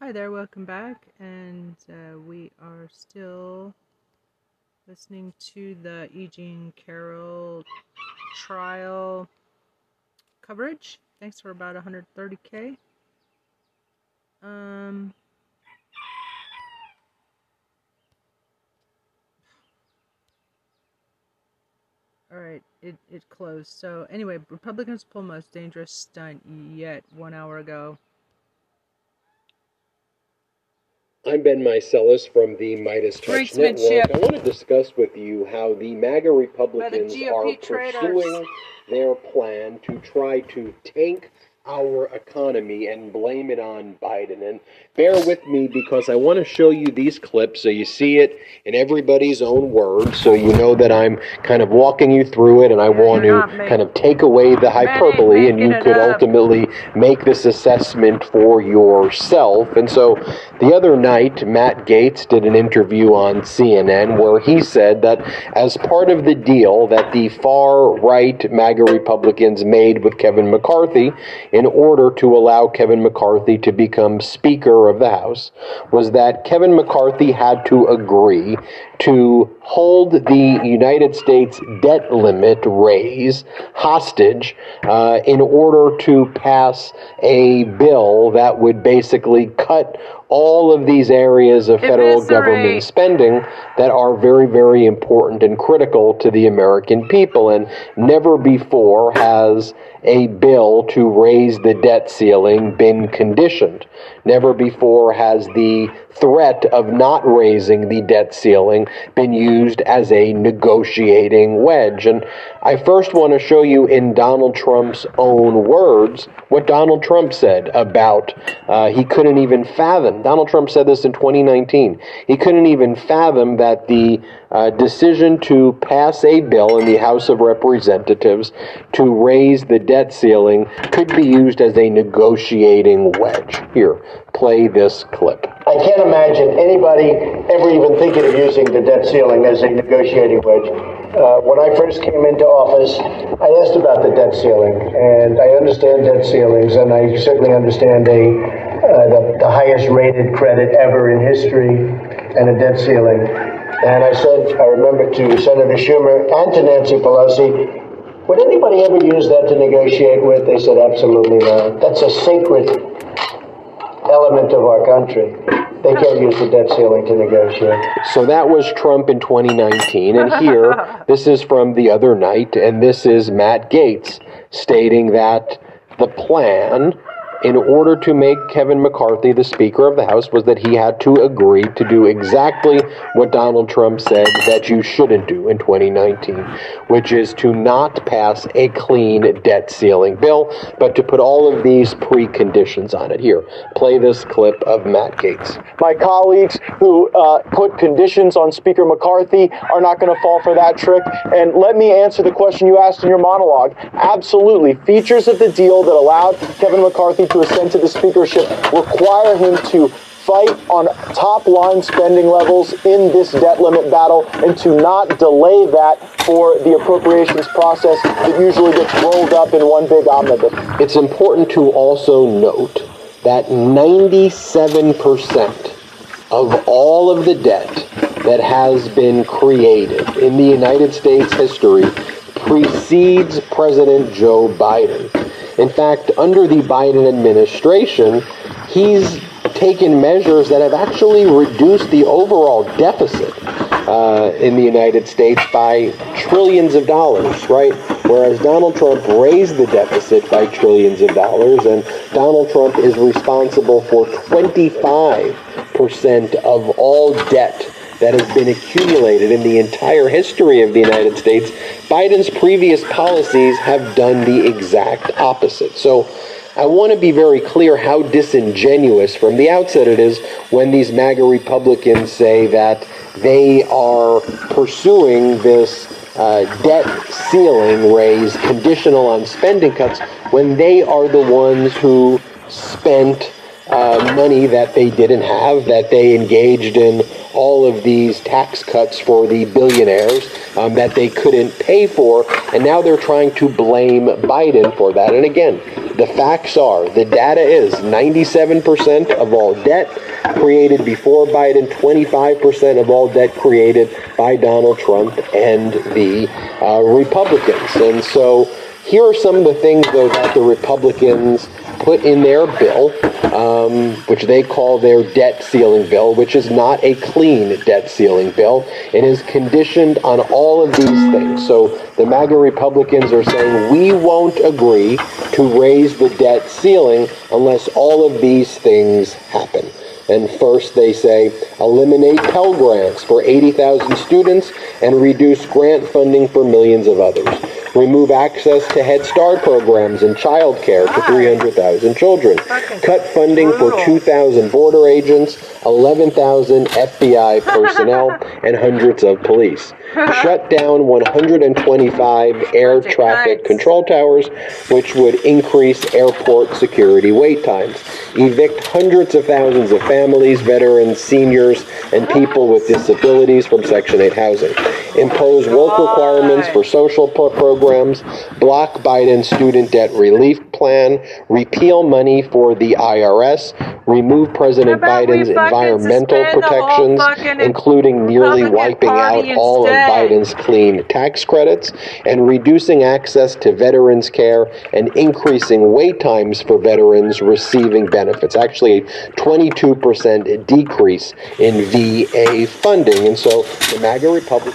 Hi there, welcome back. And uh, we are still listening to the E. Jean Carroll trial coverage. Thanks for about 130k. Um, all right, it, it closed. So, anyway, Republicans pull most dangerous stunt yet one hour ago. I'm Ben Meiselas from the MeidasTouch Network. I want to discuss with you how the MAGA Republicans the are traders. pursuing their plan to try to tank our economy and blame it on Biden. And bear with me because I want to show you these clips so you see it in everybody's own words, so you know that I'm kind of walking you through it and I want to kind of take away the hyperbole and you could ultimately make this assessment for yourself. And so the other night, Matt Gaetz did an interview on CNN where he said that as part of the deal that the far right MAGA Republicans made with Kevin McCarthy, in order to allow Kevin McCarthy to become Speaker of the House was that Kevin McCarthy had to agree to hold the United States debt limit raise hostage uh, in order to pass a bill that would basically cut all of these areas of federal government spending that are very, very important and critical to the American people. And never before has a bill to raise the debt ceiling been conditioned. Never before has the threat of not raising the debt ceiling been used as a negotiating wedge. And I first want to show you in Donald Trump's own words what Donald Trump said about uh, he couldn't even fathom. Donald Trump said this in 2019. He couldn't even fathom that the uh, decision to pass a bill in the House of Representatives to raise the debt ceiling could be used as a negotiating wedge. Here, play this clip. I can't imagine anybody ever even thinking of using the debt ceiling as a negotiating wedge. Uh, when I first came into office, I asked about the debt ceiling, and I understand debt ceilings, and I certainly understand a uh, the, the highest rated credit ever in history and a debt ceiling. And I said, I remember to Senator Schumer and to Nancy Pelosi, would anybody ever use that to negotiate with? They said, absolutely not. That's a sacred element of our country. They can't use the debt ceiling to negotiate. So that was Trump in 2019. And here, this is from the other night, and this is Matt Gaetz stating that the plan in order to make Kevin McCarthy the Speaker of the House was that he had to agree to do exactly what Donald Trump said that you shouldn't do in 2019, which is to not pass a clean debt ceiling bill, but to put all of these preconditions on it. Here, play this clip of Matt Gaetz. My colleagues who uh, put conditions on Speaker McCarthy are not going to fall for that trick. And let me answer the question you asked in your monologue. Absolutely. Features of the deal that allowed Kevin McCarthy to ascend to the speakership require him to fight on top line spending levels in this debt limit battle and to not delay that for the appropriations process that usually gets rolled up in one big omnibus. It's important to also note that 97% of all of the debt that has been created in the United States history precedes President Joe Biden. In fact, under the Biden administration, he's taken measures that have actually reduced the overall deficit uh, in the United States by trillions of dollars, right? Whereas Donald Trump raised the deficit by trillions of dollars, and Donald Trump is responsible for 25% of all debt that has been accumulated in the entire history of the United States, Biden's previous policies have done the exact opposite. So I want to be very clear how disingenuous from the outset it is when these MAGA Republicans say that they are pursuing this uh, debt ceiling raise conditional on spending cuts when they are the ones who spent uh, money that they didn't have, that they engaged in all of these tax cuts for the billionaires um, that they couldn't pay for, and now they're trying to blame Biden for that. And again, the facts are the data is 97% of all debt created before Biden, 25% of all debt created by Donald Trump and the uh, Republicans. And so here are some of the things, though, that the Republicans put in their bill, um, which they call their debt ceiling bill, which is not a clean debt ceiling bill. It is conditioned on all of these things. So the MAGA Republicans are saying we won't agree to raise the debt ceiling unless all of these things happen. And first, they say eliminate Pell Grants for 80,000 students and reduce grant funding for millions of others. Remove access to Head Start programs and child care to 300,000 children. Cut funding for 2,000 border agents, 11,000 FBI personnel, and hundreds of police. Shut down 125 air traffic control towers, which would increase airport security wait times. Evict hundreds of thousands of families, veterans, seniors, and people with disabilities from Section 8 housing. Impose work requirements for social pro- programs, block Biden's student debt relief plan, repeal money for the IRS, remove President How about we Biden's environmental suspend the whole protections, including nearly wiping out all of? Biden's clean tax credits, and reducing access to veterans care and increasing wait times for veterans receiving benefits. Actually, a 22% decrease in VA funding. And so the MAGA Republic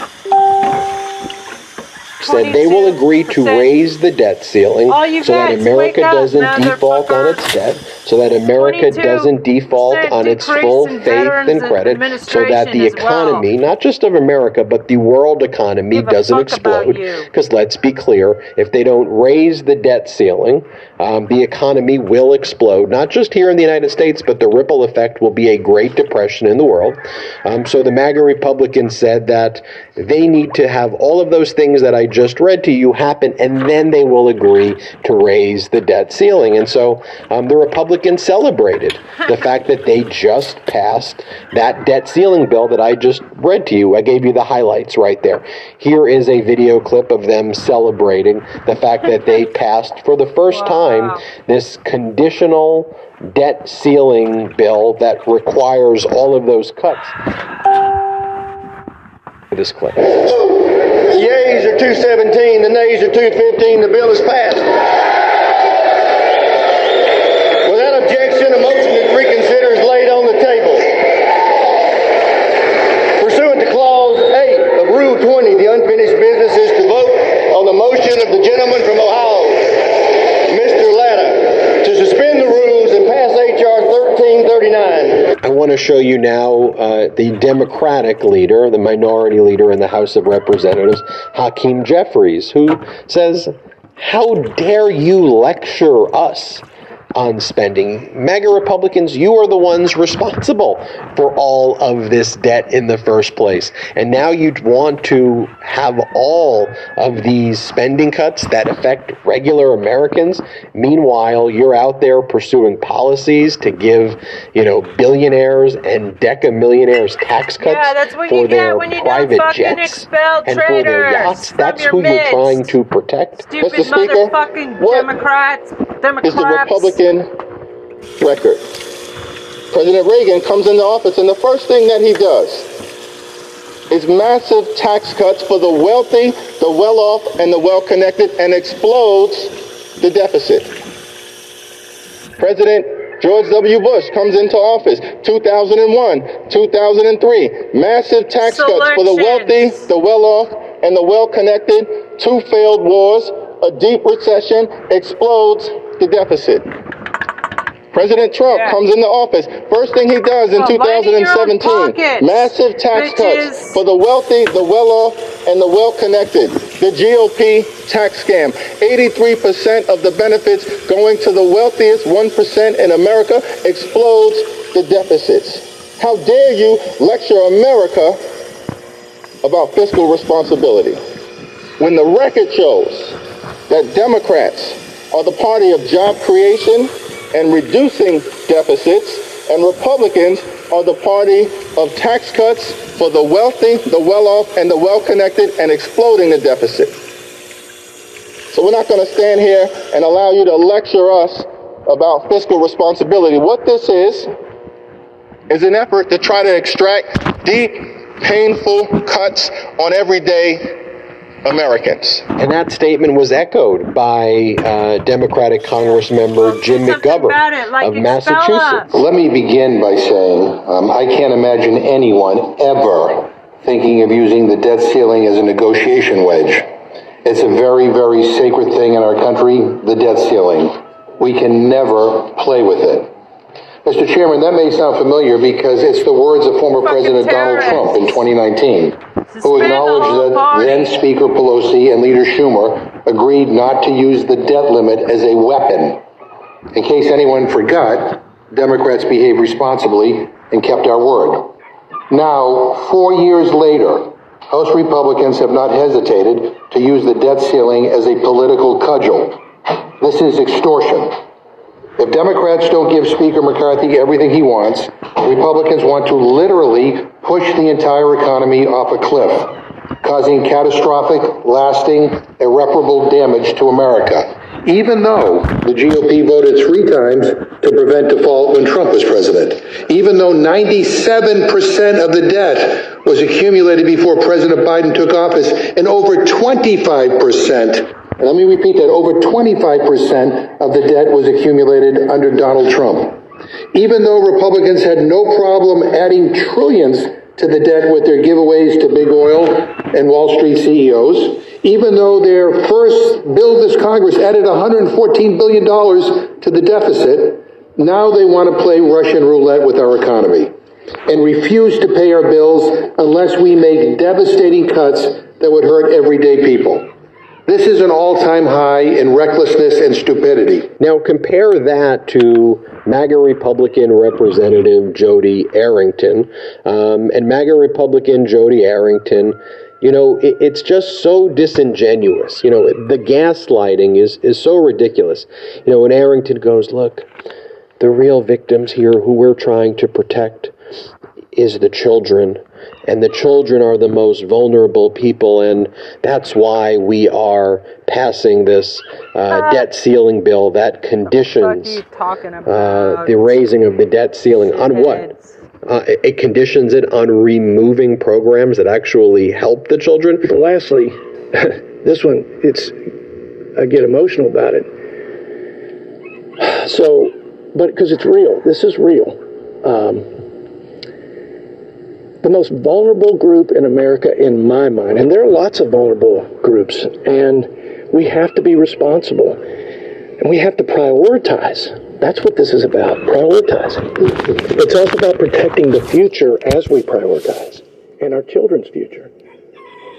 said they will agree to raise the debt ceiling so that America doesn't default on its debt, so that America doesn't default on its full faith and credit, so that the as well. economy, not just of America, but the world economy doesn't explode. Because let's be clear, if they don't raise the debt ceiling, um, the economy will explode, not just here in the United States, but the ripple effect will be a Great Depression in the world. Um, so the MAGA Republicans said that they need to have all of those things that I just read to you happen, and then they will agree to raise the debt ceiling. And so um, the Republicans celebrated the fact that they just passed that debt ceiling bill that I just read to you. I gave you the highlights right there. Here is a video clip of them celebrating the fact that they passed for the first Wow. time this conditional debt ceiling bill that requires all of those cuts. This clip. Yeas are 217, the nays are 215, the bill is passed. Without objection, a motion to reconsider is laid on the table. Pursuant to Clause 8 of Rule 20, the unfinished business is to vote on the motion of the gentleman from Ohio, Mr. Latta, to suspend the rules and pass H.R. 1339. I want to show you now uh, the Democratic leader, the minority leader in the House of Representatives, Hakeem Jeffries, who says, How dare you lecture us? On spending. MAGA Republicans, you are the ones responsible for all of this debt in the first place. And now you want to have all of these spending cuts that affect regular Americans. Meanwhile, you're out there pursuing policies to give, you know, billionaires and deca millionaires tax cuts Yeah, that's what for you get their when you don't private fucking jets expel and for their traitors yachts. That's who you're trying to protect. Stupid Mr. Speaker, motherfucking what Democrats. Democrats. is the Republican record. President Reagan comes into office, and the first thing that he does is massive tax cuts for the wealthy, the well off, and the well connected, and explodes the deficit. President George W. Bush comes into office 2001, 2003. Massive tax cuts for the wealthy, the well off, and the well connected. Two failed wars, a deep recession explodes the deficit. President Trump Yeah. comes into office. First thing he does in Oh, mind in your own 2017, pockets, massive tax bitches. cuts for the wealthy, the well off, and the well connected. The GOP tax scam. 83% of the benefits going to the wealthiest 1% in America explodes the deficits. How dare you lecture America about fiscal responsibility when the record shows that Democrats are the party of job creation and reducing deficits, and Republicans are the party of tax cuts for the wealthy, the well off, and the well connected, and exploding the deficit. So we're not going to stand here and allow you to lecture us about fiscal responsibility. What this is, is an effort to try to extract deep, painful cuts on everyday Americans. And that statement was echoed by uh, Democratic Congress member Jim McGovern about it, like of Massachusetts. us. Let me begin by saying um, I can't imagine anyone ever thinking of using the debt ceiling as a negotiation wedge. It's a very, very sacred thing in our country, the debt ceiling. We can never play with it. Mr. Chairman, that may sound familiar because it's the words of former Fucking President Donald Trump in terrorists. 2019, who Suspend the acknowledged that then Speaker Pelosi and Leader Schumer agreed not to use the debt limit as a weapon. In case anyone forgot, Democrats behaved responsibly and kept our word. Now, four years later, House Republicans have not hesitated to use the debt ceiling as a political cudgel. This is extortion. If Democrats don't give Speaker McCarthy everything he wants, Republicans want to literally push the entire economy off a cliff, causing catastrophic, lasting, irreparable damage to America. Even though the GOP voted three times to prevent default when Trump was president. Even though 97% of the debt was accumulated before President Biden took office and over 25% let me repeat that over 25% of the debt was accumulated under Donald Trump. Even though Republicans had no problem adding trillions to the debt with their giveaways to big oil and Wall Street CEOs, even though their first bill this Congress added $114 billion to the deficit, now they want to play Russian roulette with our economy and refuse to pay our bills unless we make devastating cuts that would hurt everyday people. This is an all-time high in recklessness and stupidity. Now compare that to MAGA Republican Representative Jody Arrington. Um, and MAGA Republican Jody Arrington, you know, it, it's just so disingenuous. You know, the gaslighting is, is so ridiculous. You know, when Arrington goes, look, the real victims here who we're trying to protect is the children and the children are the most vulnerable people and that's why we are passing this uh, debt ceiling bill that conditions uh, the raising of the debt ceiling on what? Uh, it, it conditions it on removing programs that actually help the children. Lastly, this one, it's, I get emotional about it. So, but because it's real, this is real. Um, the most vulnerable group in America, in my mind, and there are lots of vulnerable groups, and we have to be responsible, and we have to prioritize. That's what this is about, prioritizing. It's also about protecting the future as we prioritize, and our children's future.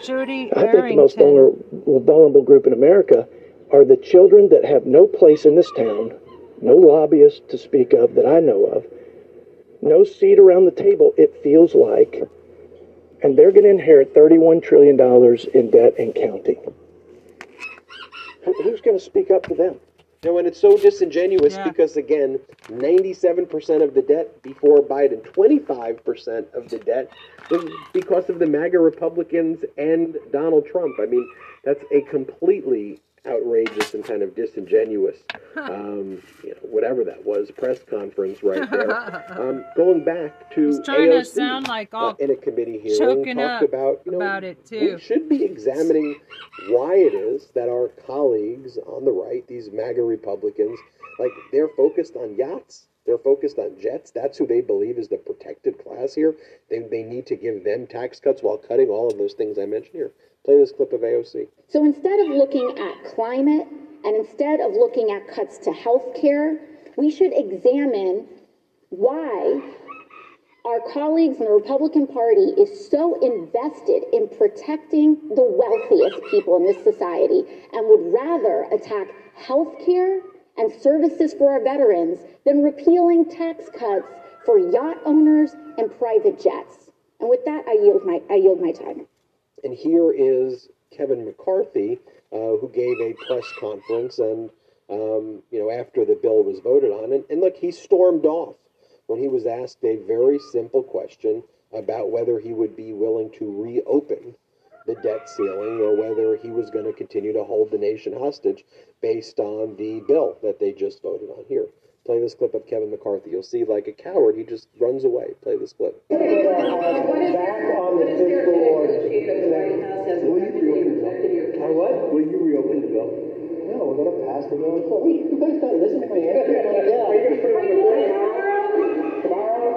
Judy I think the most vulnerable, vulnerable group in America are the children that have no place in this town, no lobbyists to speak of that I know of, no seat around the table, it feels like, and they're going to inherit $31 trillion in debt and counting. Who's going to speak up for them? You know, and it's so disingenuous Yeah. because, again, 97% of the debt before Biden, 25% of the debt was because of the MAGA Republicans and Donald Trump. I mean, that's a completely outrageous and kind of disingenuous, um, you know, whatever that was, press conference right there. Um, going back to He's trying to sound like all uh, in a committee hearing, talked about, you know, about it, too. we should be examining why it is that our colleagues on the right, these MAGA Republicans, like they're focused on yachts. They're focused on jets. That's who they believe is the protected class here. They, they need to give them tax cuts while cutting all of those things I mentioned here. Play this clip of AOC. So instead of looking at climate and instead of looking at cuts to health care, we should examine why our colleagues in the Republican Party is so invested in protecting the wealthiest people in this society and would rather attack health care and services for our veterans than repealing tax cuts for yacht owners and private jets. And with that, I yield my, I yield my time. And here is Kevin McCarthy, uh, who gave a press conference, and um, you know after the bill was voted on, and, and look, he stormed off when he was asked a very simple question about whether he would be willing to reopen the debt ceiling or whether he was going to continue to hold the nation hostage based on the bill that they just voted on. Here, play this clip of Kevin McCarthy. You'll see, like a coward, he just runs away. Play this clip. Back on the fiscal order. Will you reopen the bill? What? Will you reopen the bill? No, we're gonna pass the bill in. Wait, you guys gotta listen to my answer. Yeah. Are you gonna put it on the tomorrow?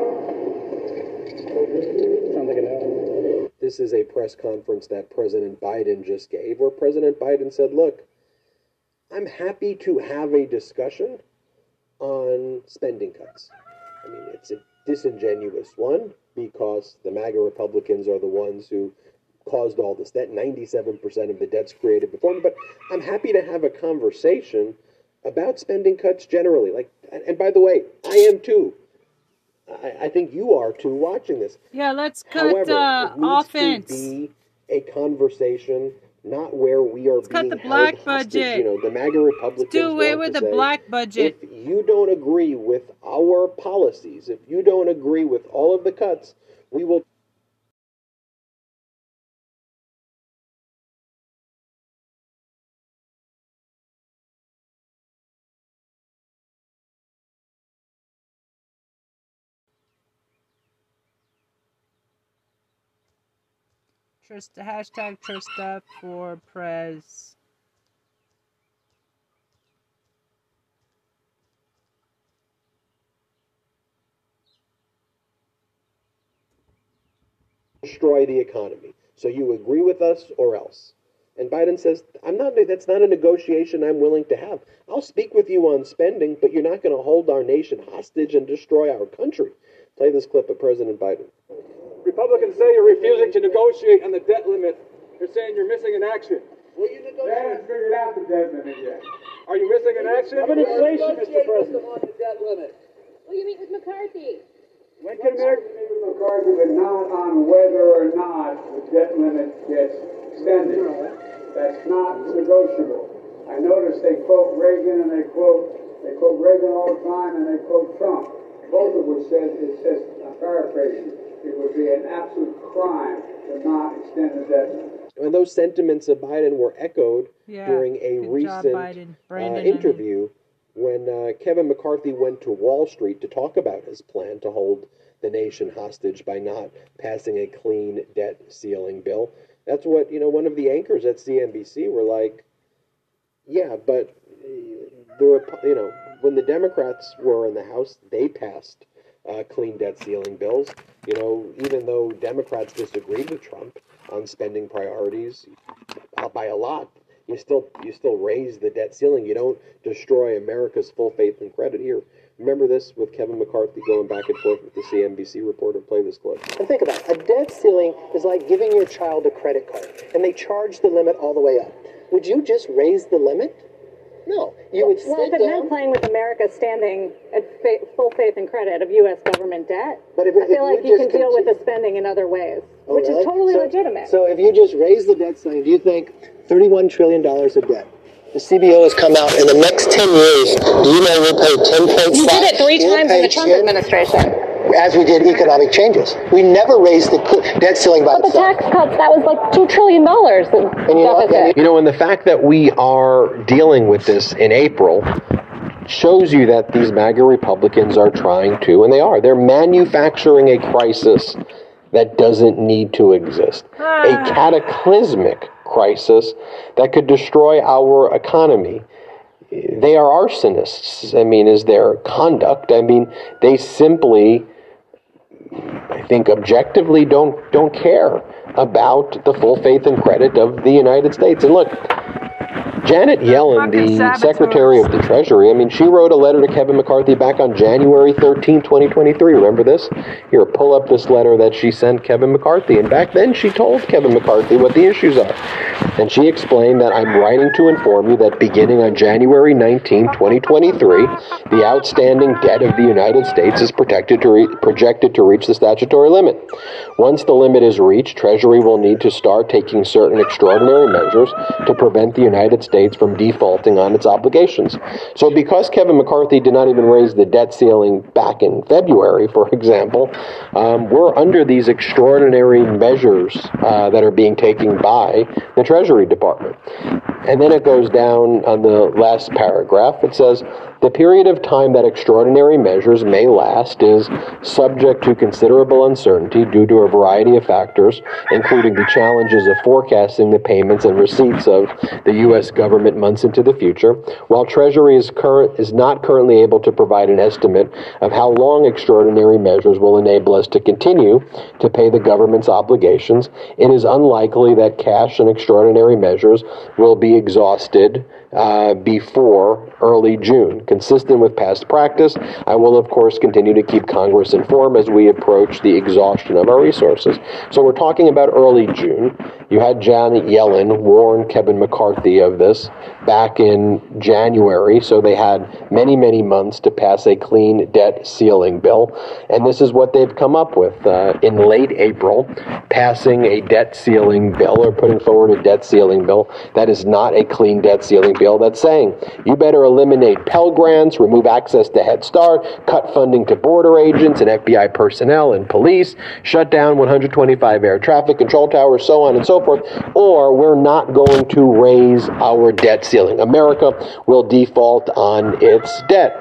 Sounds like a no. This is a press conference that President Biden just gave, where President Biden said, Look, I'm happy to have a discussion on spending cuts. I mean, it's a disingenuous one because the MAGA Republicans are the ones who caused all this debt. 97% of the debt's created before me. But I'm happy to have a conversation about spending cuts generally. Like, and, by the way, I am too. I, I think you are too watching this. Yeah, let's cut However, uh, offense. to be a conversation, not where we are Let's cut being the black held hostage. budget. You know, the MAGA Republicans do away want with to the say, black budget. If you don't agree with our policies, if you don't agree with all of the cuts, we will Hashtag Trista for Prez. destroy the economy. So you agree with us or else. And Biden says, I'm not that's not a negotiation I'm willing to have. I'll speak with you on spending, but you're not going to hold our nation hostage and destroy our country. Play this clip of President Biden. Republicans say you're refusing to negotiate on the debt limit. They're saying you're missing in action. Will you negotiate? They haven't figured out the debt limit yet. Are you missing in action? How about inflation, Mr. President? on the debt limit. Will you meet with McCarthy? When can America meet with McCarthy, but not on whether or not the debt limit gets extended? That's not negotiable. I notice they quote Reagan and they quote they quote Reagan all the time and they quote Trump, both of which says it says I'm paraphrasing. It would be an absolute crime to not extend the debt limit. And those sentiments of Biden were echoed Yeah, during a good job, recent uh, Brandon, I mean. interview when uh, Kevin McCarthy went to Wall Street to talk about his plan to hold the nation hostage by not passing a clean debt ceiling bill. That's what, you know, one of the anchors at CNBC were like, yeah, but uh, the you know, when the Democrats were in the House, they passed uh, clean debt ceiling bills. You know, even though Democrats disagreed with Trump on spending priorities uh, by a lot, you still you still raise the debt ceiling. You don't destroy America's full faith and credit. Here, remember this with Kevin McCarthy going back and forth with the CNBC reporter. Play this clip. And think about it. A debt ceiling is like giving your child a credit card, and they charge the limit all the way up. Would you just raise the limit? No. You would Well, sit down. meant playing with America standing at fa- full faith and credit of U.S. government debt, But if- I feel you like you just can deal with the spending in other ways, Oh, which really? is totally So- legitimate. So if you just raise the debt ceiling, do you think $31 trillion of debt? The CBO has come out in the next 10 years. Do you know we'll pay 10.5? you did it 3 times in the Trump 10 administration. As we did economic changes. We never raised the debt ceiling by But the itself. tax cuts, that was like $2 trillion And you know what? You know, and the fact that we are dealing with this in April shows you that these MAGA Republicans are trying to, and they are, they're manufacturing a crisis that doesn't need to exist. A ah. cataclysmic crisis that could destroy our economy. They are arsonists, I mean, is their conduct. I mean, they simply I think objectively don't don't care about the full faith and credit of the United States. And look, Janet Yellen, the Secretary of the Treasury, I mean, she wrote a letter to Kevin McCarthy back on January 13, 2023. Remember this? Here, pull up this letter that she sent Kevin McCarthy. And back then, she told Kevin McCarthy what the issues are. And she explained that I'm writing to inform you that beginning on January 19, 2023, the outstanding debt of the United States is protected to re- projected to reach the statutory limit. Once the limit is reached, Treasury will need to start taking certain extraordinary measures to prevent the United States States from defaulting on its obligations. So, because Kevin McCarthy did not even raise the debt ceiling back in February, for example, um, we're under these extraordinary measures uh, that are being taken by the Treasury Department. And then it goes down on the last paragraph. It says, the period of time that extraordinary measures may last is subject to considerable uncertainty due to a variety of factors, including the challenges of forecasting the payments and receipts of the U.S. government months into the future. While Treasury is, current, is not currently able to provide an estimate of how long extraordinary measures will enable us to continue to pay the government's obligations, it is unlikely that cash and extraordinary measures will be exhausted uh, before early June. Consistent with past practice, I will, of course, continue to keep Congress informed as we approach the exhaustion of our resources. So we're talking about early June. You had Janet Yellen warn Kevin McCarthy of this back in January, so they had many, many months to pass a clean debt ceiling bill. And this is what they've come up with uh, in late April, passing a debt ceiling bill or putting forward a debt ceiling bill that is not a clean debt ceiling bill that's saying you better eliminate Pell Grants, remove access to Head Start, cut funding to border agents and FBI personnel and police, shut down 125 air traffic control towers, so on and so forth, or we're not going to raise our debt ceiling. America will default on its debt.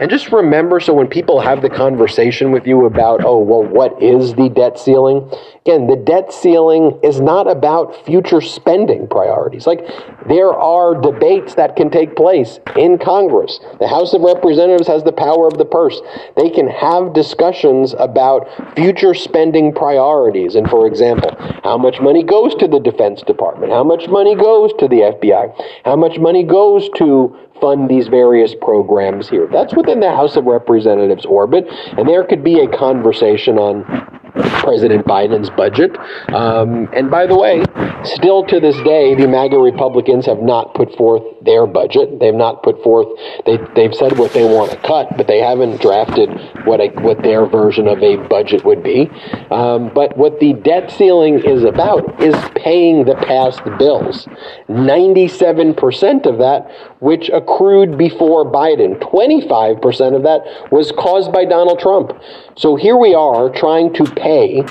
And just remember so when people have the conversation with you about, oh, well, what is the debt ceiling? Again, the debt ceiling is not about future spending priorities. Like, there are debates that can take place in Congress. The House of Representatives has the power of the purse. They can have discussions about future spending priorities. And for example, how much money goes to the Defense Department? How much money goes to the FBI? How much money goes to fund these various programs here. That's within the House of Representatives orbit, and there could be a conversation on President Biden's budget. Um, and by the way, still to this day, the MAGA Republicans have not put forth their budget. They've not put forth. They they've said what they want to cut, but they haven't drafted what a, what their version of a budget would be. Um, but what the debt ceiling is about is paying the past bills. Ninety-seven percent of that, which accrued before Biden, twenty-five percent of that was caused by Donald Trump. So here we are trying to pay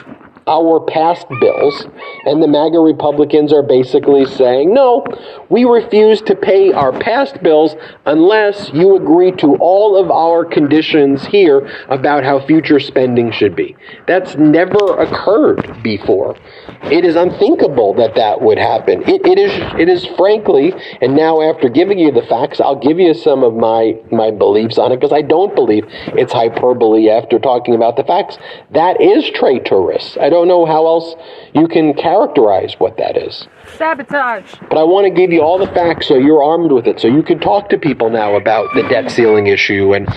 our past bills, and the MAGA Republicans are basically saying, no, we refuse to pay our past bills unless you agree to all of our conditions here about how future spending should be. That's never occurred before. It is unthinkable that that would happen. It, it is, it is frankly, and now after giving you the facts, I'll give you some of my, my beliefs on it because I don't believe it's hyperbole after talking about the facts. That is traitorous. I don't know how else you can characterize what that is. Sabotage. But I want to give you all the facts so you're armed with it, so you can talk to people now about the debt ceiling issue and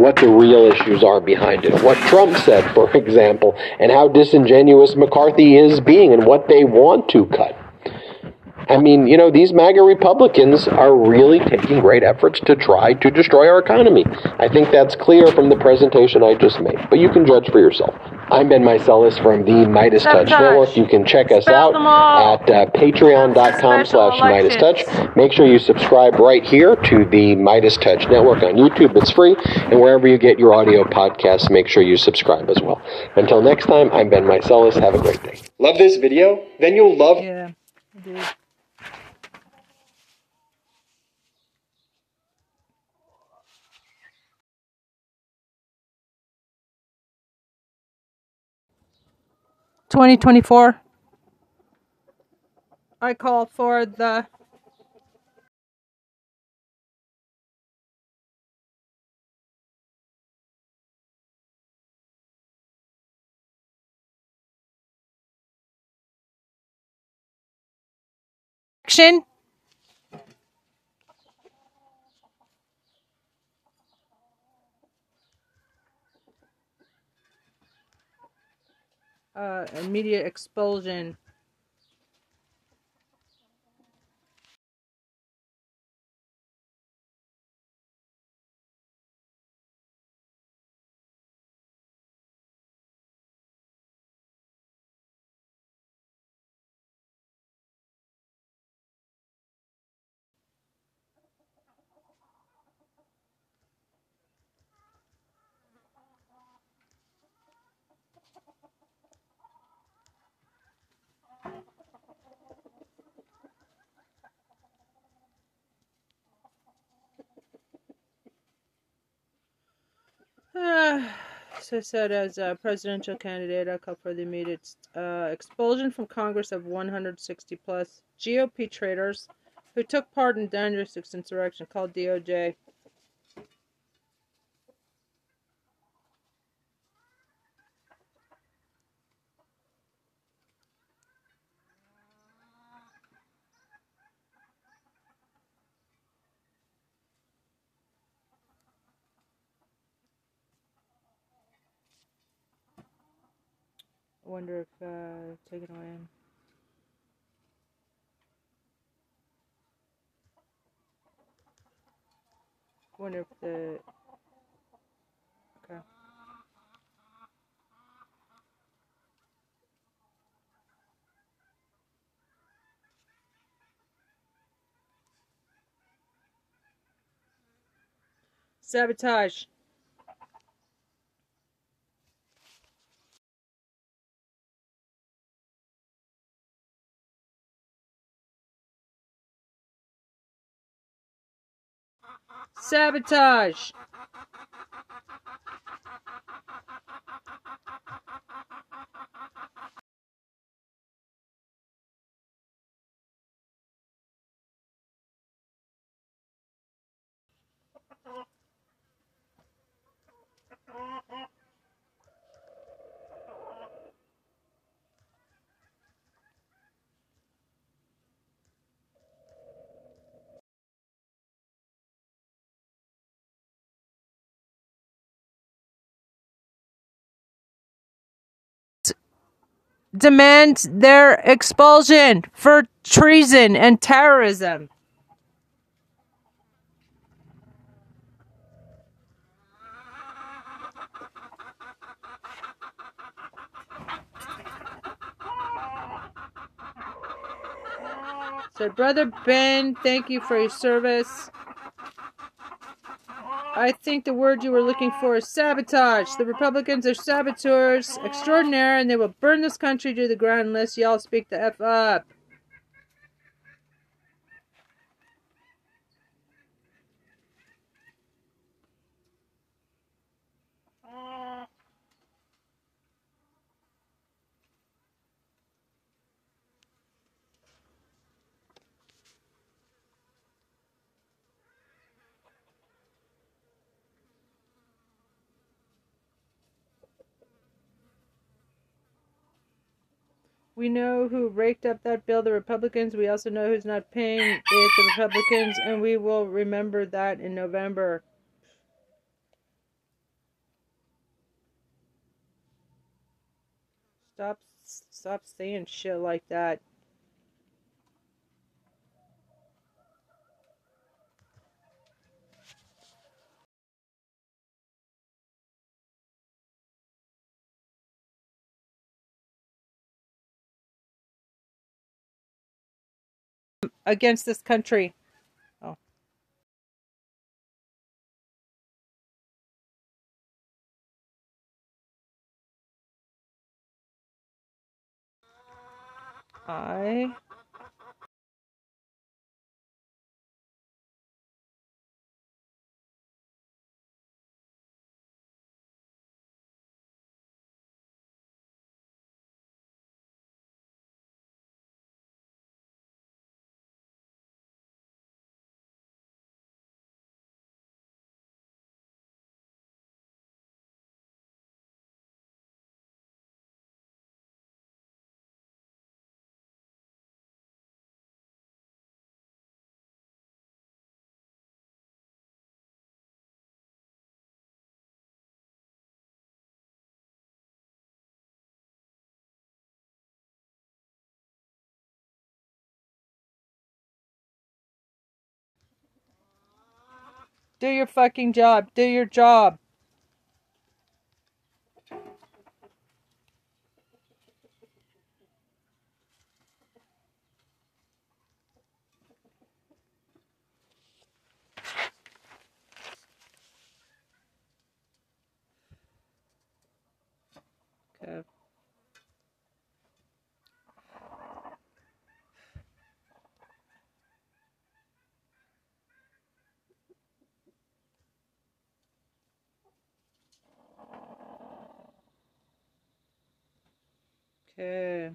what the real issues are behind it. What Trump said, for example, and how disingenuous McCarthy is being and what they want to cut. I mean, you know, these MAGA Republicans are really taking great efforts to try to destroy our economy. I think that's clear from the presentation I just made, but you can judge for yourself. I'm Ben Meiselas from the MeidasTouch Network. You can check us out at uh, patreon.com slash MeidasTouch. Make sure you subscribe right here to the MeidasTouch Network on YouTube. It's free. And wherever you get your audio podcasts, make sure you subscribe as well. Until next time, I'm Ben Meiselas. Have a great day. Love this video? Then you'll love... Yeah, I did. Twenty twenty four. I call for the action. Uh, immediate expulsion. Uh, so I said as a presidential candidate, I call for the immediate uh, expulsion from Congress of 160 plus GOP traitors who took part in dangerous insurrection called DOJ. Wonder if uh, taken away. wonder if the okay. Sabotage. Sabotage. Demand their expulsion for treason and terrorism. So, Brother Ben, thank you for your service. I think the word you were looking for is sabotage. The Republicans are saboteurs extraordinaire and they will burn this country to the ground unless y'all speak the F up. We know who raked up that bill, the Republicans. We also know who's not paying it, the Republicans, and we will remember that in November. Stop stop saying shit like that. Against this country. Oh. I Do your fucking job. Do your job. É,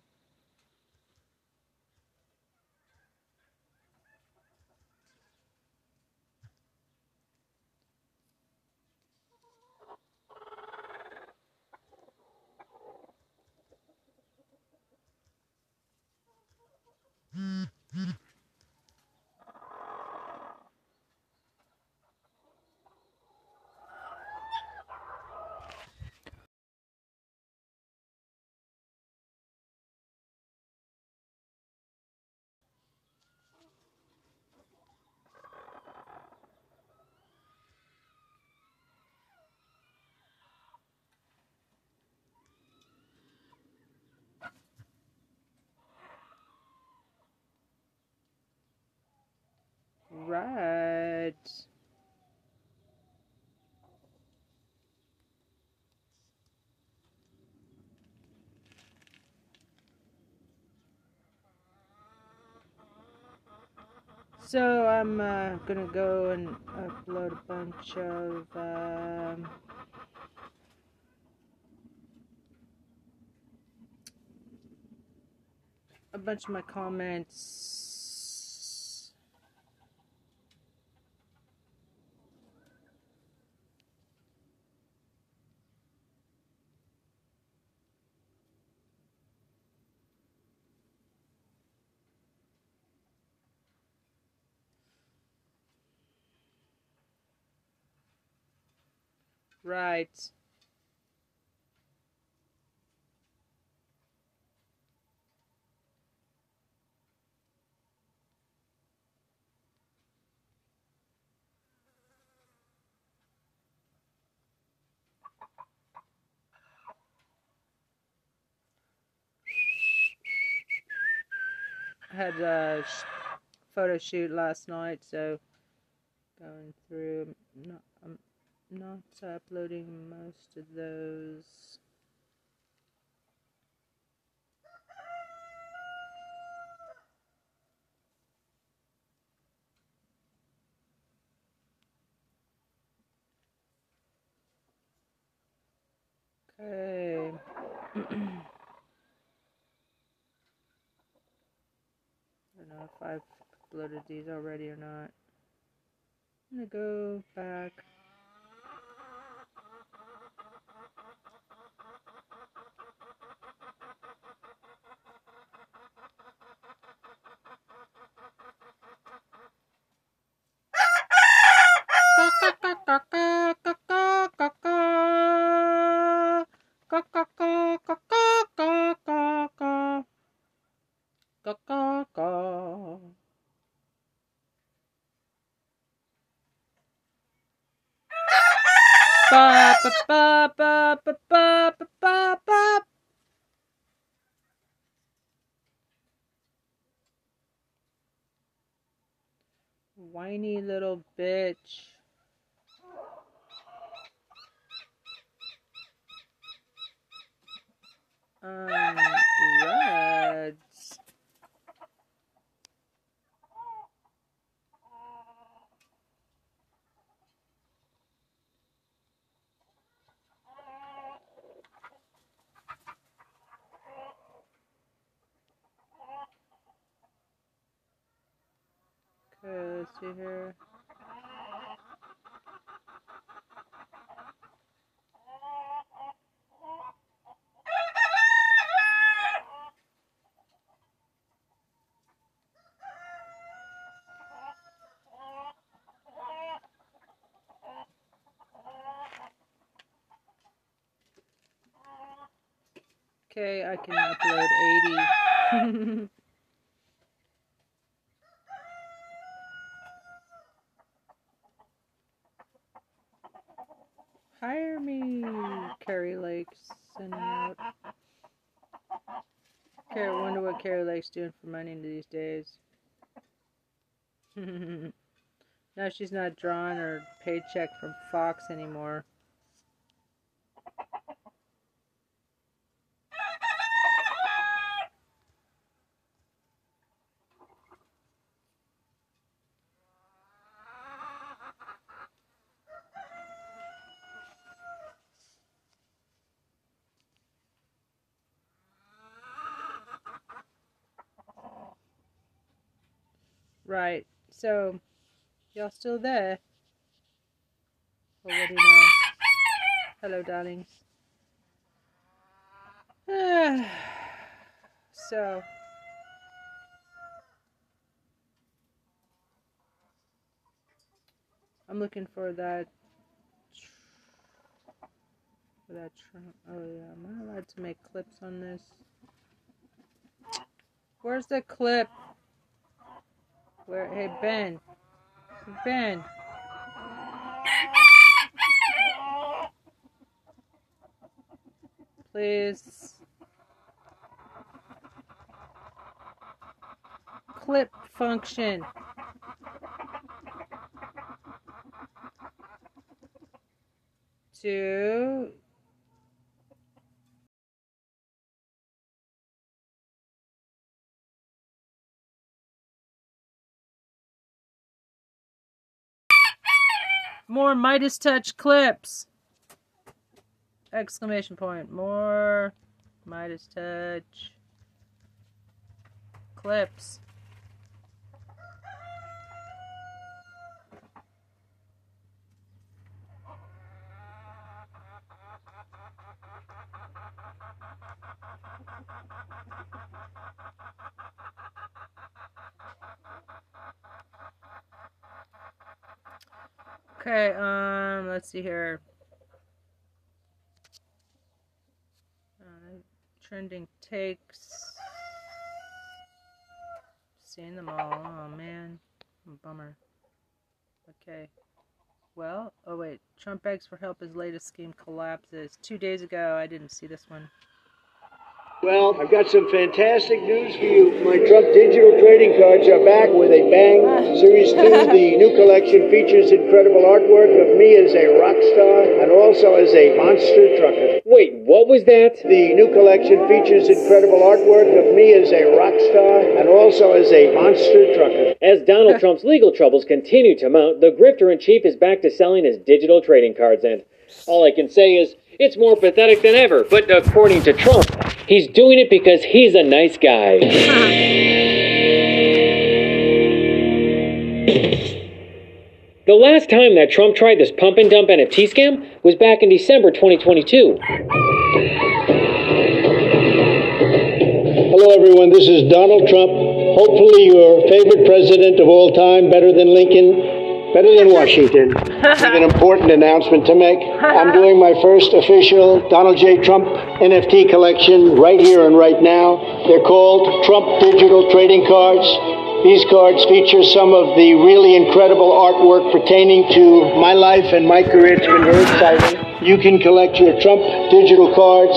Right. So I'm uh, gonna go and upload a bunch of um, a bunch of my comments. Right. I had a photo shoot last night, so going through, I'm not, I'm not uploading most of those. Okay. I don't know if I've uploaded these already or not. I'm gonna go back. Here. Okay, I can upload 80. doing for money these days. now she's not drawing her paycheck from Fox anymore. So, y'all still there? Or what do you know? Hello, darlings. so, I'm looking for that. For that. Oh yeah, am I allowed to make clips on this? Where's the clip? Where? Hey Ben. Ben. Please. Clip function. To More MeidasTouch clips! Exclamation point. More MeidasTouch clips. Okay, um, let's see here. Uh, trending takes. Seeing them all. Oh man, bummer. Okay. Well, oh wait. Trump begs for help as latest scheme collapses. Two days ago, I didn't see this one. Well, I've got some fantastic news for you. My Trump digital trading cards are back with a bang. Ah. Series 2, the new collection features incredible artwork of me as a rock star and also as a monster trucker. Wait, what was that? The new collection features incredible artwork of me as a rock star and also as a monster trucker. As Donald Trump's legal troubles continue to mount, the grifter in chief is back to selling his digital trading cards, and all I can say is it's more pathetic than ever. But according to Trump, he's doing it because he's a nice guy. The last time that Trump tried this pump and dump NFT scam was back in December 2022. Hello, everyone. This is Donald Trump. Hopefully, your favorite president of all time, better than Lincoln, better than Washington. With an important announcement to make. I'm doing my first official Donald J. Trump NFT collection right here and right now. They're called Trump Digital Trading Cards. These cards feature some of the really incredible artwork pertaining to my life and my career. It's been very exciting. You can collect your Trump digital cards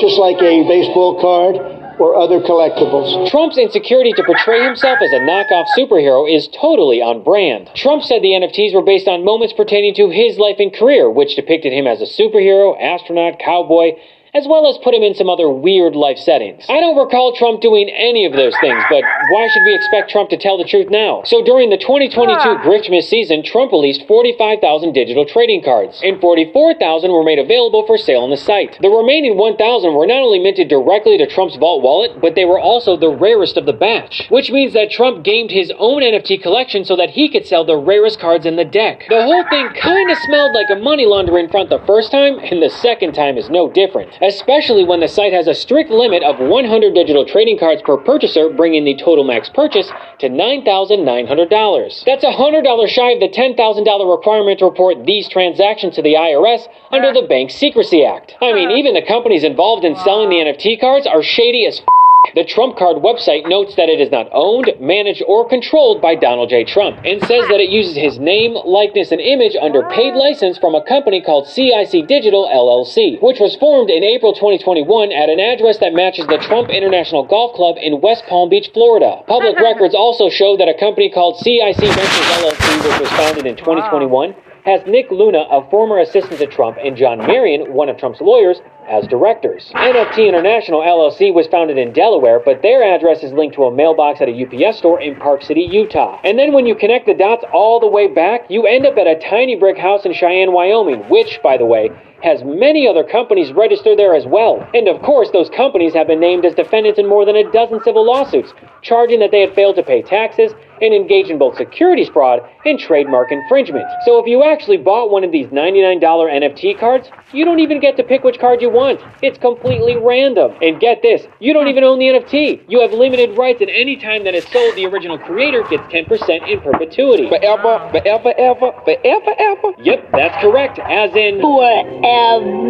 just like a baseball card or other collectibles. Trump's insecurity to portray himself as a knockoff superhero is totally on brand. Trump said the NFTs were based on moments pertaining to his life and career, which depicted him as a superhero, astronaut, cowboy, as well as put him in some other weird life settings. I don't recall Trump doing any of those things, but why should we expect Trump to tell the truth now? So during the 2022 Griftmas season, Trump released 45,000 digital trading cards, and 44,000 were made available for sale on the site. The remaining 1,000 were not only minted directly to Trump's vault wallet, but they were also the rarest of the batch, which means that Trump gamed his own NFT collection so that he could sell the rarest cards in the deck. The whole thing kinda smelled like a money laundering front the first time, and the second time is no different especially when the site has a strict limit of 100 digital trading cards per purchaser, bringing the total max purchase to $9,900. That's $100 shy of the $10,000 requirement to report these transactions to the IRS under the Bank Secrecy Act. I mean, even the companies involved in selling the NFT cards are shady as f- the Trump Card website notes that it is not owned, managed, or controlled by Donald J. Trump, and says that it uses his name, likeness, and image under paid license from a company called CIC Digital LLC, which was formed in April 2021 at an address that matches the Trump International Golf Club in West Palm Beach, Florida. Public records also show that a company called CIC Ventures LLC, which was founded in 2021, has Nick Luna, a former assistant to Trump, and John Marion, one of Trump's lawyers, as directors. NFT International LLC was founded in Delaware, but their address is linked to a mailbox at a UPS store in Park City, Utah. And then when you connect the dots all the way back, you end up at a tiny brick house in Cheyenne, Wyoming, which, by the way, has many other companies registered there as well. And of course, those companies have been named as defendants in more than a dozen civil lawsuits, charging that they had failed to pay taxes and engage in both securities fraud and trademark infringement. So if you actually bought one of these $99 NFT cards, you don't even get to pick which card you want. It's completely random. And get this, you don't even own the NFT. You have limited rights, and any time that it's sold, the original creator gets 10% in perpetuity. Forever, forever, ever, forever, ever. Yep, that's correct. As in Forever.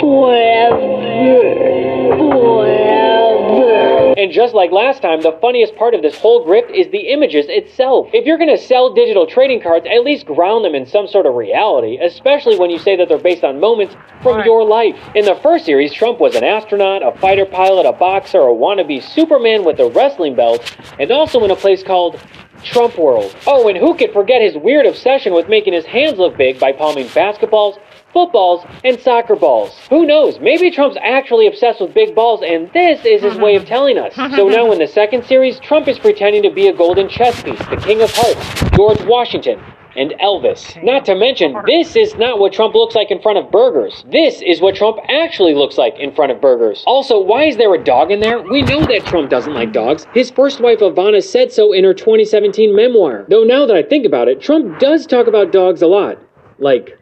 Forever. forever. And just like last time, the funniest part of this whole grift is the images itself. If you're going to sell digital trading cards, at least ground them in some sort of reality, especially when you say that they're based on moments from your life. In the first series, Trump was an astronaut, a fighter pilot, a boxer, a wannabe Superman with a wrestling belt, and also in a place called Trump World. Oh, and who could forget his weird obsession with making his hands look big by palming basketballs, footballs, and soccer balls. Who knows? Maybe Trump's actually obsessed with big balls, and this is his way of telling us. So now in the second series, Trump is pretending to be a golden chess piece, the King of Hearts, George Washington, and Elvis. Not to mention, this is not what Trump looks like in front of burgers. This is what Trump actually looks like in front of burgers. Also, why is there a dog in there? We know that Trump doesn't like dogs. His first wife, Ivana, said so in her 2017 memoir. Though now that I think about it, Trump does talk about dogs a lot. Like,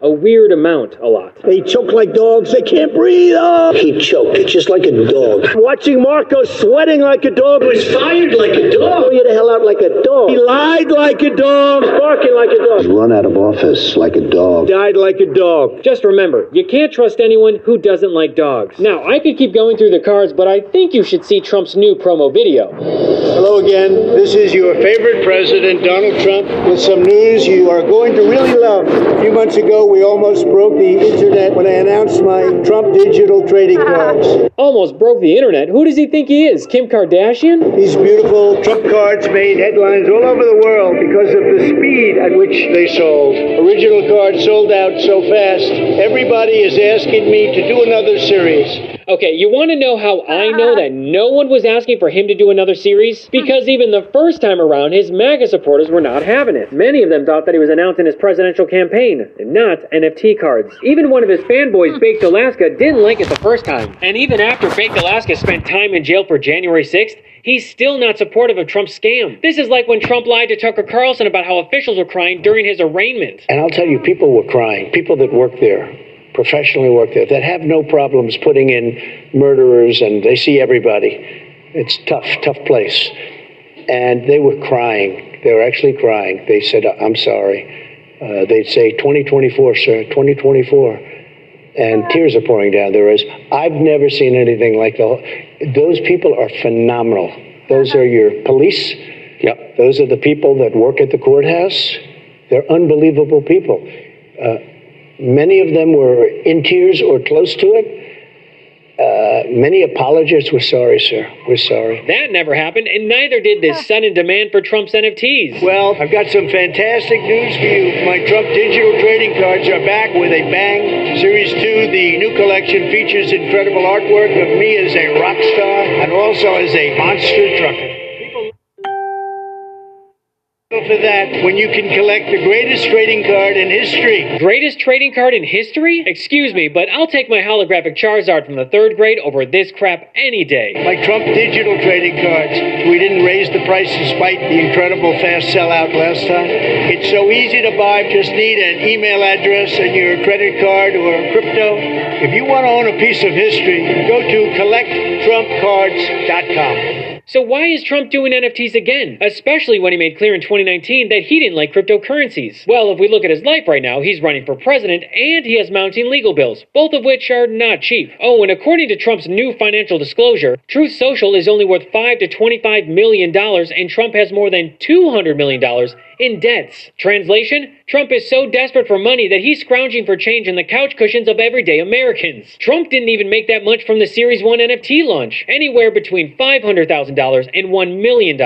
a weird amount a lot. They choke like dogs. They can't breathe. Ah! Oh. He choked just like a dog. Watching Marco sweating like a dog. He was fired like a dog. Throw you the hell out like a dog. He lied like a dog. Barking like a dog. He's Run out of office like a dog. Died like a dog. Just remember, you can't trust anyone who doesn't like dogs. Now, I could keep going through the cards, but I think you should see Trump's new promo video. Hello again. This is your favorite president, Donald Trump, with some news you are going to really love. A few months ago, we almost broke the internet when I announced my Trump digital trading cards. Almost broke the internet. Who does he think he is? Kim Kardashian? These beautiful Trump cards made headlines all over the world because of the speed at which they sold. Original cards sold out so fast, everybody is asking me to do another series. Okay, you want to know how I know that no one was asking for him to do another series? Hmm. Because even the first time around, his MAGA supporters were not having it. Many of them thought that he was announcing his presidential campaign, and not NFT cards. Even one of his fanboys, hmm. Baked Alaska, didn't like it the first time. And even after Baked Alaska spent time in jail for January 6th, he's still not supportive of Trump's scam. This is like when Trump lied to Tucker Carlson about how officials were crying during his arraignment. And I'll tell you, people were crying. People that work there, professionally work there, that have no problems putting in murderers and they see everybody. It's tough, tough place. And they were crying. They were actually crying. They said, I'm sorry. Uh, they'd say, 2024, sir, 2024. And tears are pouring down their eyes. I've never seen anything like that. Those people are phenomenal. Those are your police. Yep. Those are the people that work at the courthouse. They're unbelievable people. Uh, many of them were in tears or close to it. Uh, many apologists were sorry, sir. We're sorry. That never happened, and neither did this sudden demand for Trump's NFTs. Well, I've got some fantastic news for you. My Trump digital trading cards are back with a bang. Series 2, the new collection features incredible artwork of me as a rock star and also as a monster trucker. For that, when you can collect the greatest trading card in history. Greatest trading card in history? Excuse me, but I'll take my holographic Charizard from the third grade over this crap any day. My Trump digital trading cards. We didn't raise the price despite the incredible fast sellout last time. It's so easy to buy. Just need an email address and your credit card or crypto. If you want to own a piece of history, go to collecttrumpcards.com. So why is Trump doing NFTs again? Especially when he made clear in 2019 that he didn't like cryptocurrencies. Well, if we look at his life right now, he's running for president and he has mounting legal bills, both of which are not cheap. Oh, and according to Trump's new financial disclosure, Truth Social is only worth 5 to 25 million dollars and Trump has more than 200 million dollars in debts. Translation? Trump is so desperate for money that he's scrounging for change in the couch cushions of everyday Americans. Trump didn't even make that much from the Series 1 NFT launch, anywhere between $500,000 and $1 million.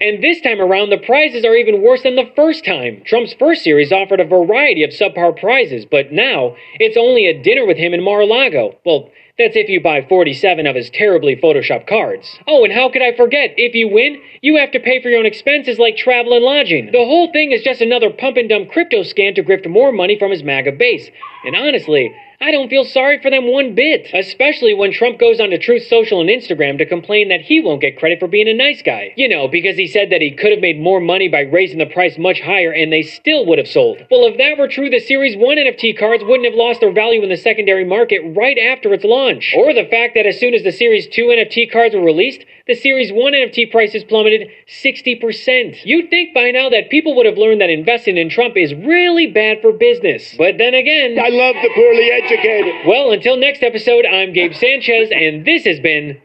And this time around, the prizes are even worse than the first time. Trump's first series offered a variety of subpar prizes, but now it's only a dinner with him in Mar-a-Lago. Well, that's if you buy 47 of his terribly photoshopped cards. Oh, and how could I forget? If you win, you have to pay for your own expenses like travel and lodging. The whole thing is just another pump and dump crypto scam to grift more money from his MAGA base. And honestly, I don't feel sorry for them one bit, especially when Trump goes onto Truth Social and Instagram to complain that he won't get credit for being a nice guy. You know, because he said that he could have made more money by raising the price much higher and they still would have sold. Well, if that were true, the Series 1 NFT cards wouldn't have lost their value in the secondary market right after its launch. Or the fact that as soon as the Series 2 NFT cards were released, the Series 1 NFT prices plummeted 60%. You'd think by now that people would have learned that investing in Trump is really bad for business. But then again, I love the poorly educated. well, until next episode, I'm Gabe Sanchez, and this has been.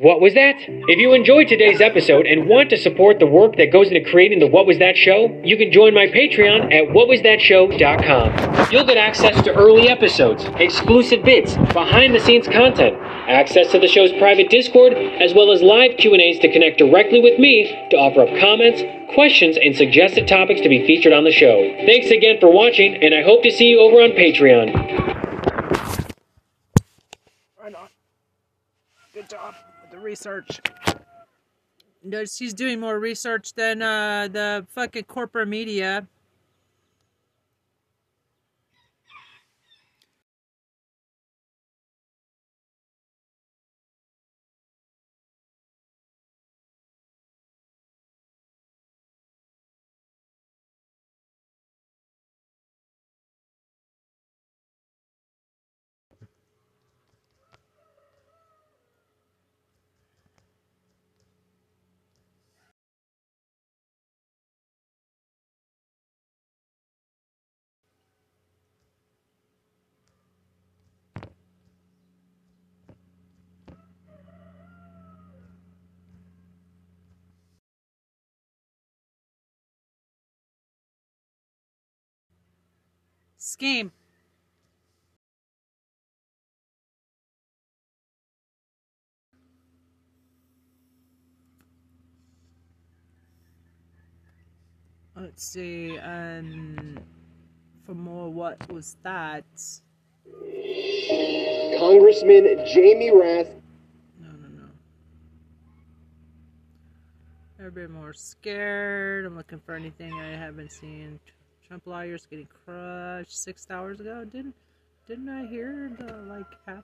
What Was That? If you enjoyed today's episode and want to support the work that goes into creating the What Was That show, you can join my Patreon at whatwasthatshow.com. You'll get access to early episodes, exclusive bits, behind the scenes content, access to the show's private Discord, as well as live Q&As to connect directly with me to offer up comments, questions, and suggested topics to be featured on the show. Thanks again for watching, and I hope to see you over on Patreon. Good job research. She's doing more research than uh, the fucking corporate media. Scheme. Let's see, um, for more, what was that? Congressman Jamie Rath Never been more scared. I'm looking for anything I haven't seen. Trump lawyers getting crushed six hours ago. Didn't didn't I hear the like half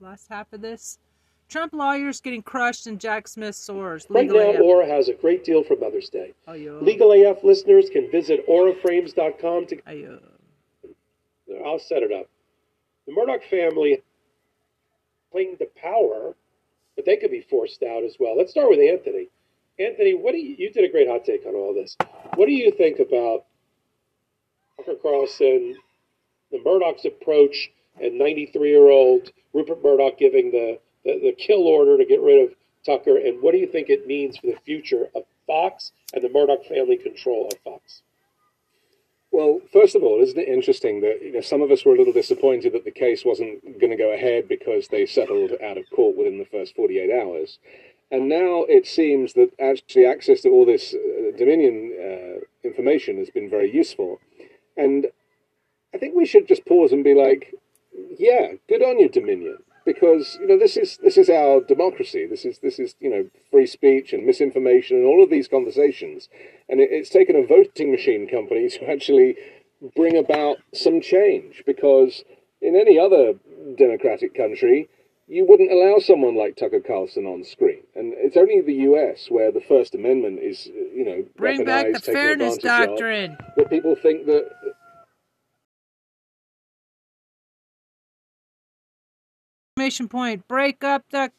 last half of this? Trump lawyers getting crushed and Jack Smith soars. Right Legal now, AF. Aura has a great deal for Mother's Day. Oh, Ayo. Legal AF listeners can visit auraframes.com to. Oh, Ayo. I'll set it up. The Murdoch family cling to power, but they could be forced out as well. Let's start with Anthony. Anthony, what do you, you did a great hot take on all this. What do you think about Tucker Carlson, the Murdoch's approach, and 93 year old Rupert Murdoch giving the, the, the kill order to get rid of Tucker? And what do you think it means for the future of Fox and the Murdoch family control of Fox? Well, first of all, isn't it interesting that you know some of us were a little disappointed that the case wasn't going to go ahead because they settled out of court within the first 48 hours, and now it seems that actually access to all this uh, Dominion uh, information has been very useful, and I think we should just pause and be like, yeah, good on you, Dominion, because you know this is this is our democracy. This is this is you know free speech and misinformation and all of these conversations, and it, it's taken a voting machine company to actually bring about some change. Because in any other democratic country, you wouldn't allow someone like Tucker Carlson on screen, and it's only the U.S. where the First Amendment is you know Bring back the fairness advantage of, doctrine. that people think that Exclamation point. Break up the.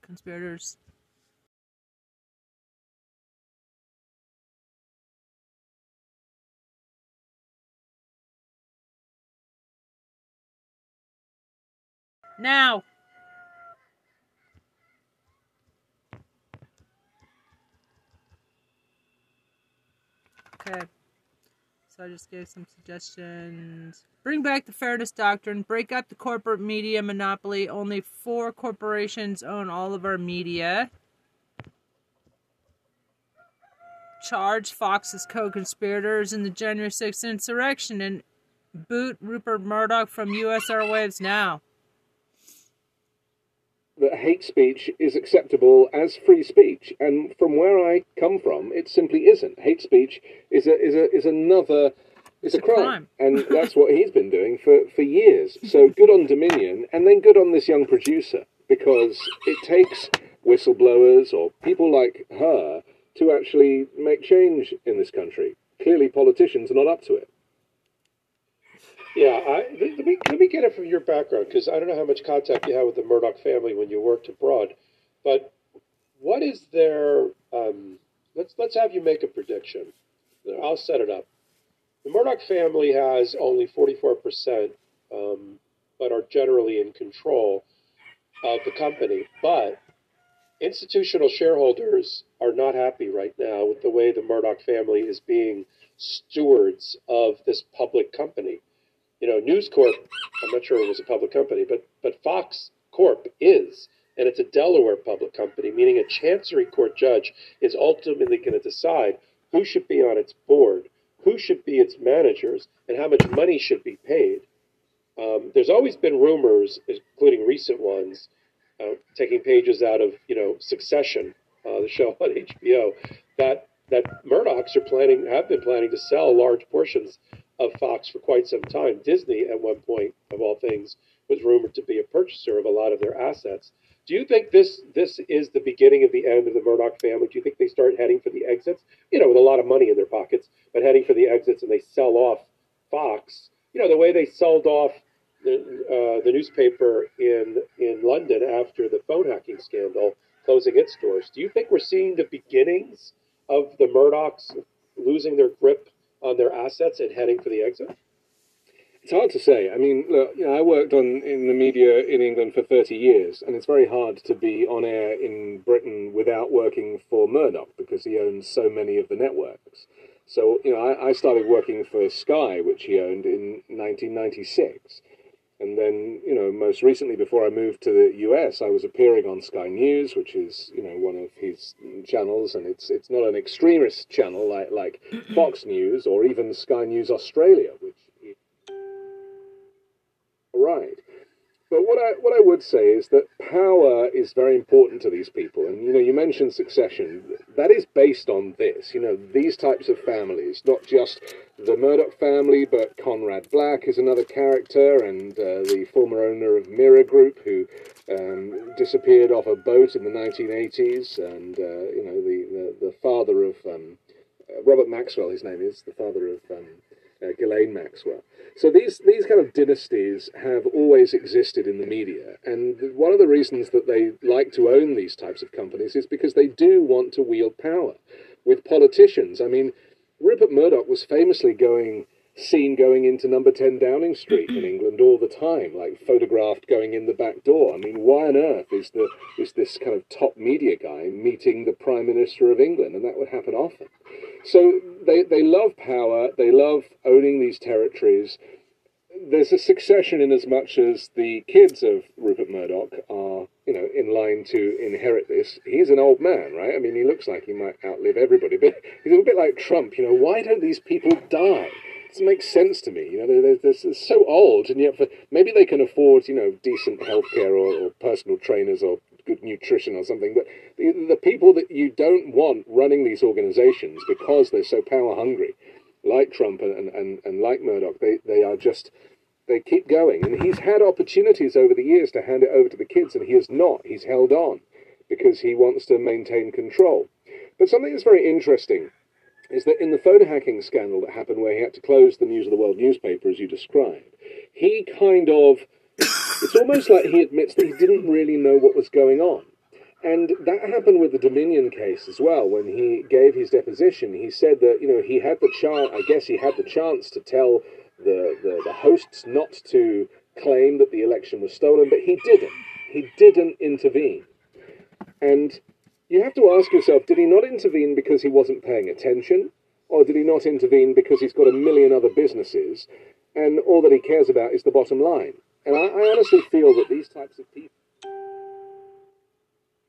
Conspirators. Now. Okay. So I just gave some suggestions. Bring back the fairness doctrine. Break up the corporate media monopoly. Only four corporations own all of our media. charge Fox's co-conspirators in the January 6th insurrection and boot Rupert Murdoch from U.S. airwaves now. That hate speech is acceptable as free speech, and from where I come from, it simply isn't. Hate speech is a is a is another is a, crime, and that's what he's been doing for for years. So good on Dominion, and then good on this young producer because it takes whistleblowers or people like her to actually make change in this country. Clearly, politicians are not up to it. Yeah, I, let me let me get it from your background because I don't know how much contact you had with the Murdoch family when you worked abroad, but what is their? Um, let's let's have you make a prediction. I'll set it up. The Murdoch family has only forty four percent, um, but are generally in control of the company. But institutional shareholders are not happy right now with the way the Murdoch family is being stewards of this public company you know, News Corp, I'm not sure it was a public company, but but Fox Corp is, and it's a Delaware public company, meaning a chancery court judge is ultimately going to decide who should be on its board, who should be its managers, and how much money should be paid. Um, there's always been rumors, including recent ones, uh, taking pages out of you know Succession, uh, the show on HBO, that that Murdochs are planning, have been planning to sell large portions of Fox for quite some time. Disney, at one point, of all things, was rumored to be a purchaser of a lot of their assets. Do you think this this is the beginning of the end of the Murdoch family? Do you think they start heading for the exits? You know, with a lot of money in their pockets, but heading for the exits, and they sell off Fox. You know, the way they sold off the, uh, the newspaper in in London after the phone hacking scandal, closing its doors. Do you think we're seeing the beginnings of the Murdochs losing their grip on their assets and heading for the exit? It's hard to say. I mean, look, you know, I worked on in the media in England for 30 years, and it's very hard to be on air in Britain without working for Murdoch because he owns so many of the networks. So, you know, I, I started working for Sky, which he owned in 1996. And then, you know, most recently, before I moved to the US, I was appearing on Sky News, which is, you know, one of his channels, and it's it's not an extremist channel like like Fox News or even Sky News Australia, which. But what I what I would say is that power is very important to these people, and you know you mentioned succession. That is based on this. You know these types of families, not just the Murdoch family, but Conrad Black is another character, and uh, the former owner of Mirror Group, who um, disappeared off a boat in the 1980s, and uh, you know the, the, the father of um, uh, Robert Maxwell, his name is the father of um, uh, Ghislaine Maxwell. So these these kind of dynasties have always existed in the media, and one of the reasons that they like to own these types of companies is because they do want to wield power with politicians. I mean, Rupert Murdoch was famously going seen going into number 10 Downing Street in England all the time, like photographed going in the back door. I mean, why on earth is the is this kind of top media guy meeting the Prime Minister of England? And that would happen often. So they, they love power, they love owning these territories. There's a succession in as much as the kids of Rupert Murdoch are, you know, in line to inherit this. He's an old man, right? I mean, he looks like he might outlive everybody, but he's a bit like Trump. You know, why don't these people die? It doesn't make sense to me. You know, they're, they're, they're so old, and yet for, maybe they can afford, you know, decent healthcare or, or personal trainers or good nutrition or something. But the, the people that you don't want running these organizations because they're so power hungry, like Trump and, and, and like Murdoch, they, they are just, they keep going. And he's had opportunities over the years to hand it over to the kids, and he has not. He's held on because he wants to maintain control. But something that's very interesting is that in the phone hacking scandal that happened where he had to close the News of the World newspaper, as you described, he kind of it's almost like he admits that he didn't really know what was going on. And that happened with the Dominion case as well. When he gave his deposition, he said that you know he had the chance. I guess he had the chance to tell the, the the hosts not to claim that the election was stolen, but he didn't. He didn't intervene. And you have to ask yourself: Did he not intervene because he wasn't paying attention, or did he not intervene because he's got a million other businesses, and all that he cares about is the bottom line? And I, I honestly feel that these types of people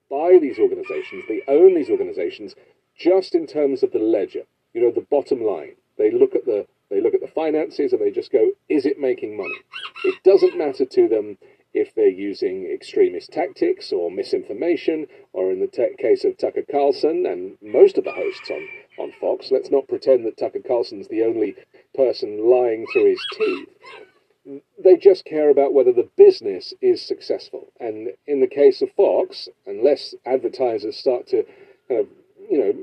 buy these organizations, they own these organizations just in terms of the ledger. You know, the bottom line. They look at the they look at the finances and they just go, is it making money? It doesn't matter to them if they're using extremist tactics or misinformation, or in the te- case of Tucker Carlson and most of the hosts on, on Fox, let's not pretend that Tucker Carlson's the only person lying through his teeth. They just care about whether the business is successful. And in the case of Fox, unless advertisers start to kind of, you know,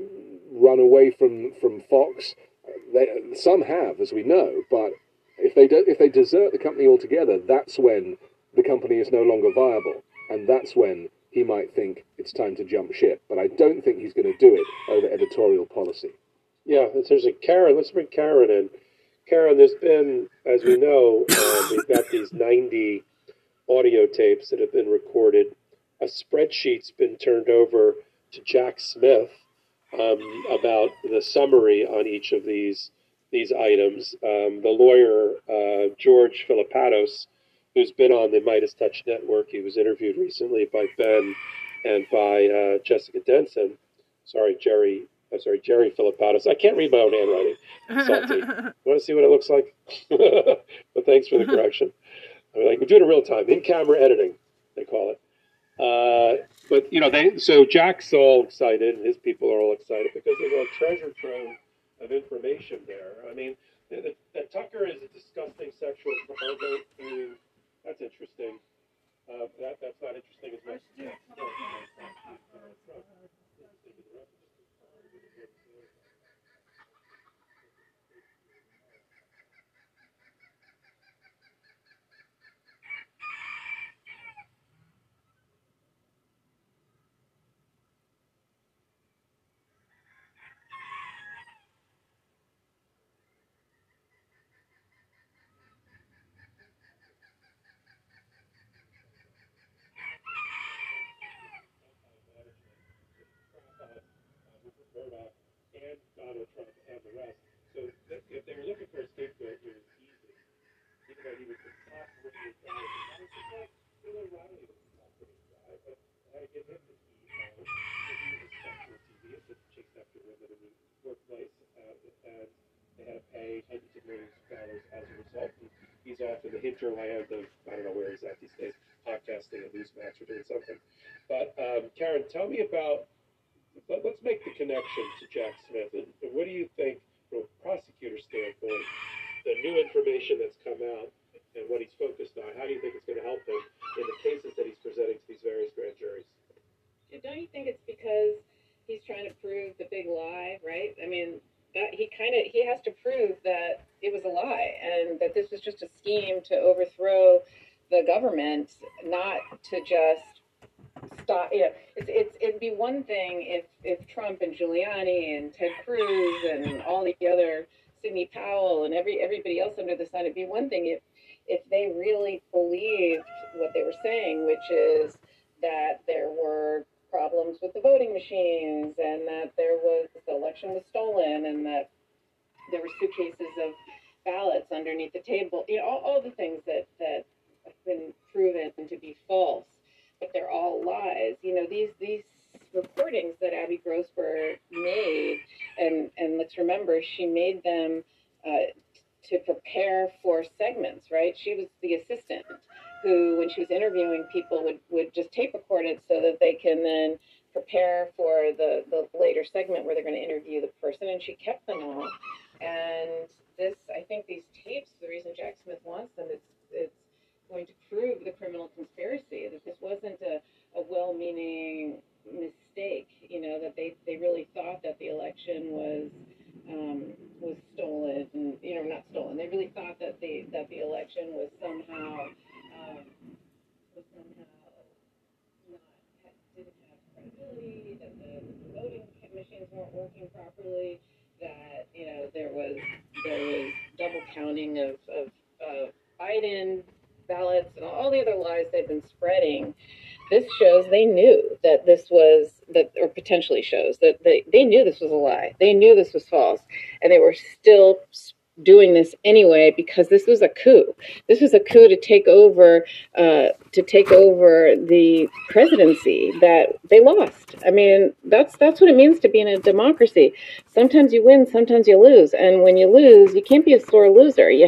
run away from, from Fox, they, some have, as we know, but if they do, if they desert the company altogether, that's when the company is no longer viable, and that's when he might think it's time to jump ship. But I don't think he's going to do it over editorial policy. Yeah, there's a Karen. Let's bring Karen in. Karen, there's been, as we know, um, we've got these 90 audio tapes that have been recorded. A spreadsheet's been turned over to Jack Smith um, about the summary on each of these these items. Um, the lawyer uh, George Filippatos, who's been on the MeidasTouch Network, he was interviewed recently by Ben and by uh, Jessica Denson. Sorry, Jerry. I'm sorry, Jerry Filippatos. I can't read my own handwriting. Salty. Want to see what it looks like? but thanks for the correction. I mean, like we're doing it real time, in camera editing, they call it. Uh, but you know, they so Jack's all excited, and his people are all excited because there's a treasure trove of information there. I mean, that, that Tucker is a disgusting sexual pervert. That's interesting. Uh, that that's not interesting as much. Yeah. Murdoch and Donald Trump and the rest. So th- if they were looking for a scapegoat, it was easy. Even though he was the top rated guy, and I was just like, Bill O'Reilly was the top rated guy, but I had to give him the key. Uh, because he was a sexual TV that chased after women in the workplace, uh, and they had to pay hundreds of millions of dollars as a result. He, he's in the of, I don't know where he's at these days, podcasting at Newsmax or doing something. But um, Karen, tell me about let, us make the connection to Jack Smith. And, what do you think, from a prosecutor standpoint, the new information that's come out and what he's focused on, how do you think it's going to help him in the cases that he's presenting to these various grand juries? Don't you think it's because he's trying to prove the big lie, right? I mean, that he kind of he has to prove that it was a lie and that this was just a scheme to overthrow the government, not to just stop. You know, it's, it's it'd be one thing if if Trump and Giuliani and Ted Cruz and all the other Sidney Powell and every everybody else under the sun. It'd be one thing if if they really believed what they were saying, which is that there were problems with the voting machines and that there was the election was stolen and that there were suitcases of ballots underneath the table. You know, all, all the things that that been proven to be false but they're all lies. You know, these these recordings that Abby Grossberg made, and and let's remember, she made them uh, to prepare for segments. Right? She was the assistant who, when she was interviewing people, would would just tape record it so that they can then prepare for the the later segment where they're going to interview the person, and she kept them all. And this, I think, these tapes. The reason Jack Smith wants them is it's going to prove the criminal conspiracy, that this wasn't a, a well meaning mistake, you know, that they, they really thought that the election was um, was stolen and you know not stolen. They really thought that the that the election was somehow um, was somehow not didn't have credibility, that the, voting machines weren't working properly, that you know there was there was double counting of of Biden ballots and all the other lies they've been spreading, this shows they knew that this was that or potentially shows that they, they knew this was a lie. They knew this was false. And they were still doing this anyway because this was a coup. This was a coup to take over uh, to take over the presidency that they lost. I mean, that's that's what it means to be in a democracy. Sometimes you win, sometimes you lose, and when you lose, you can't be a sore loser. You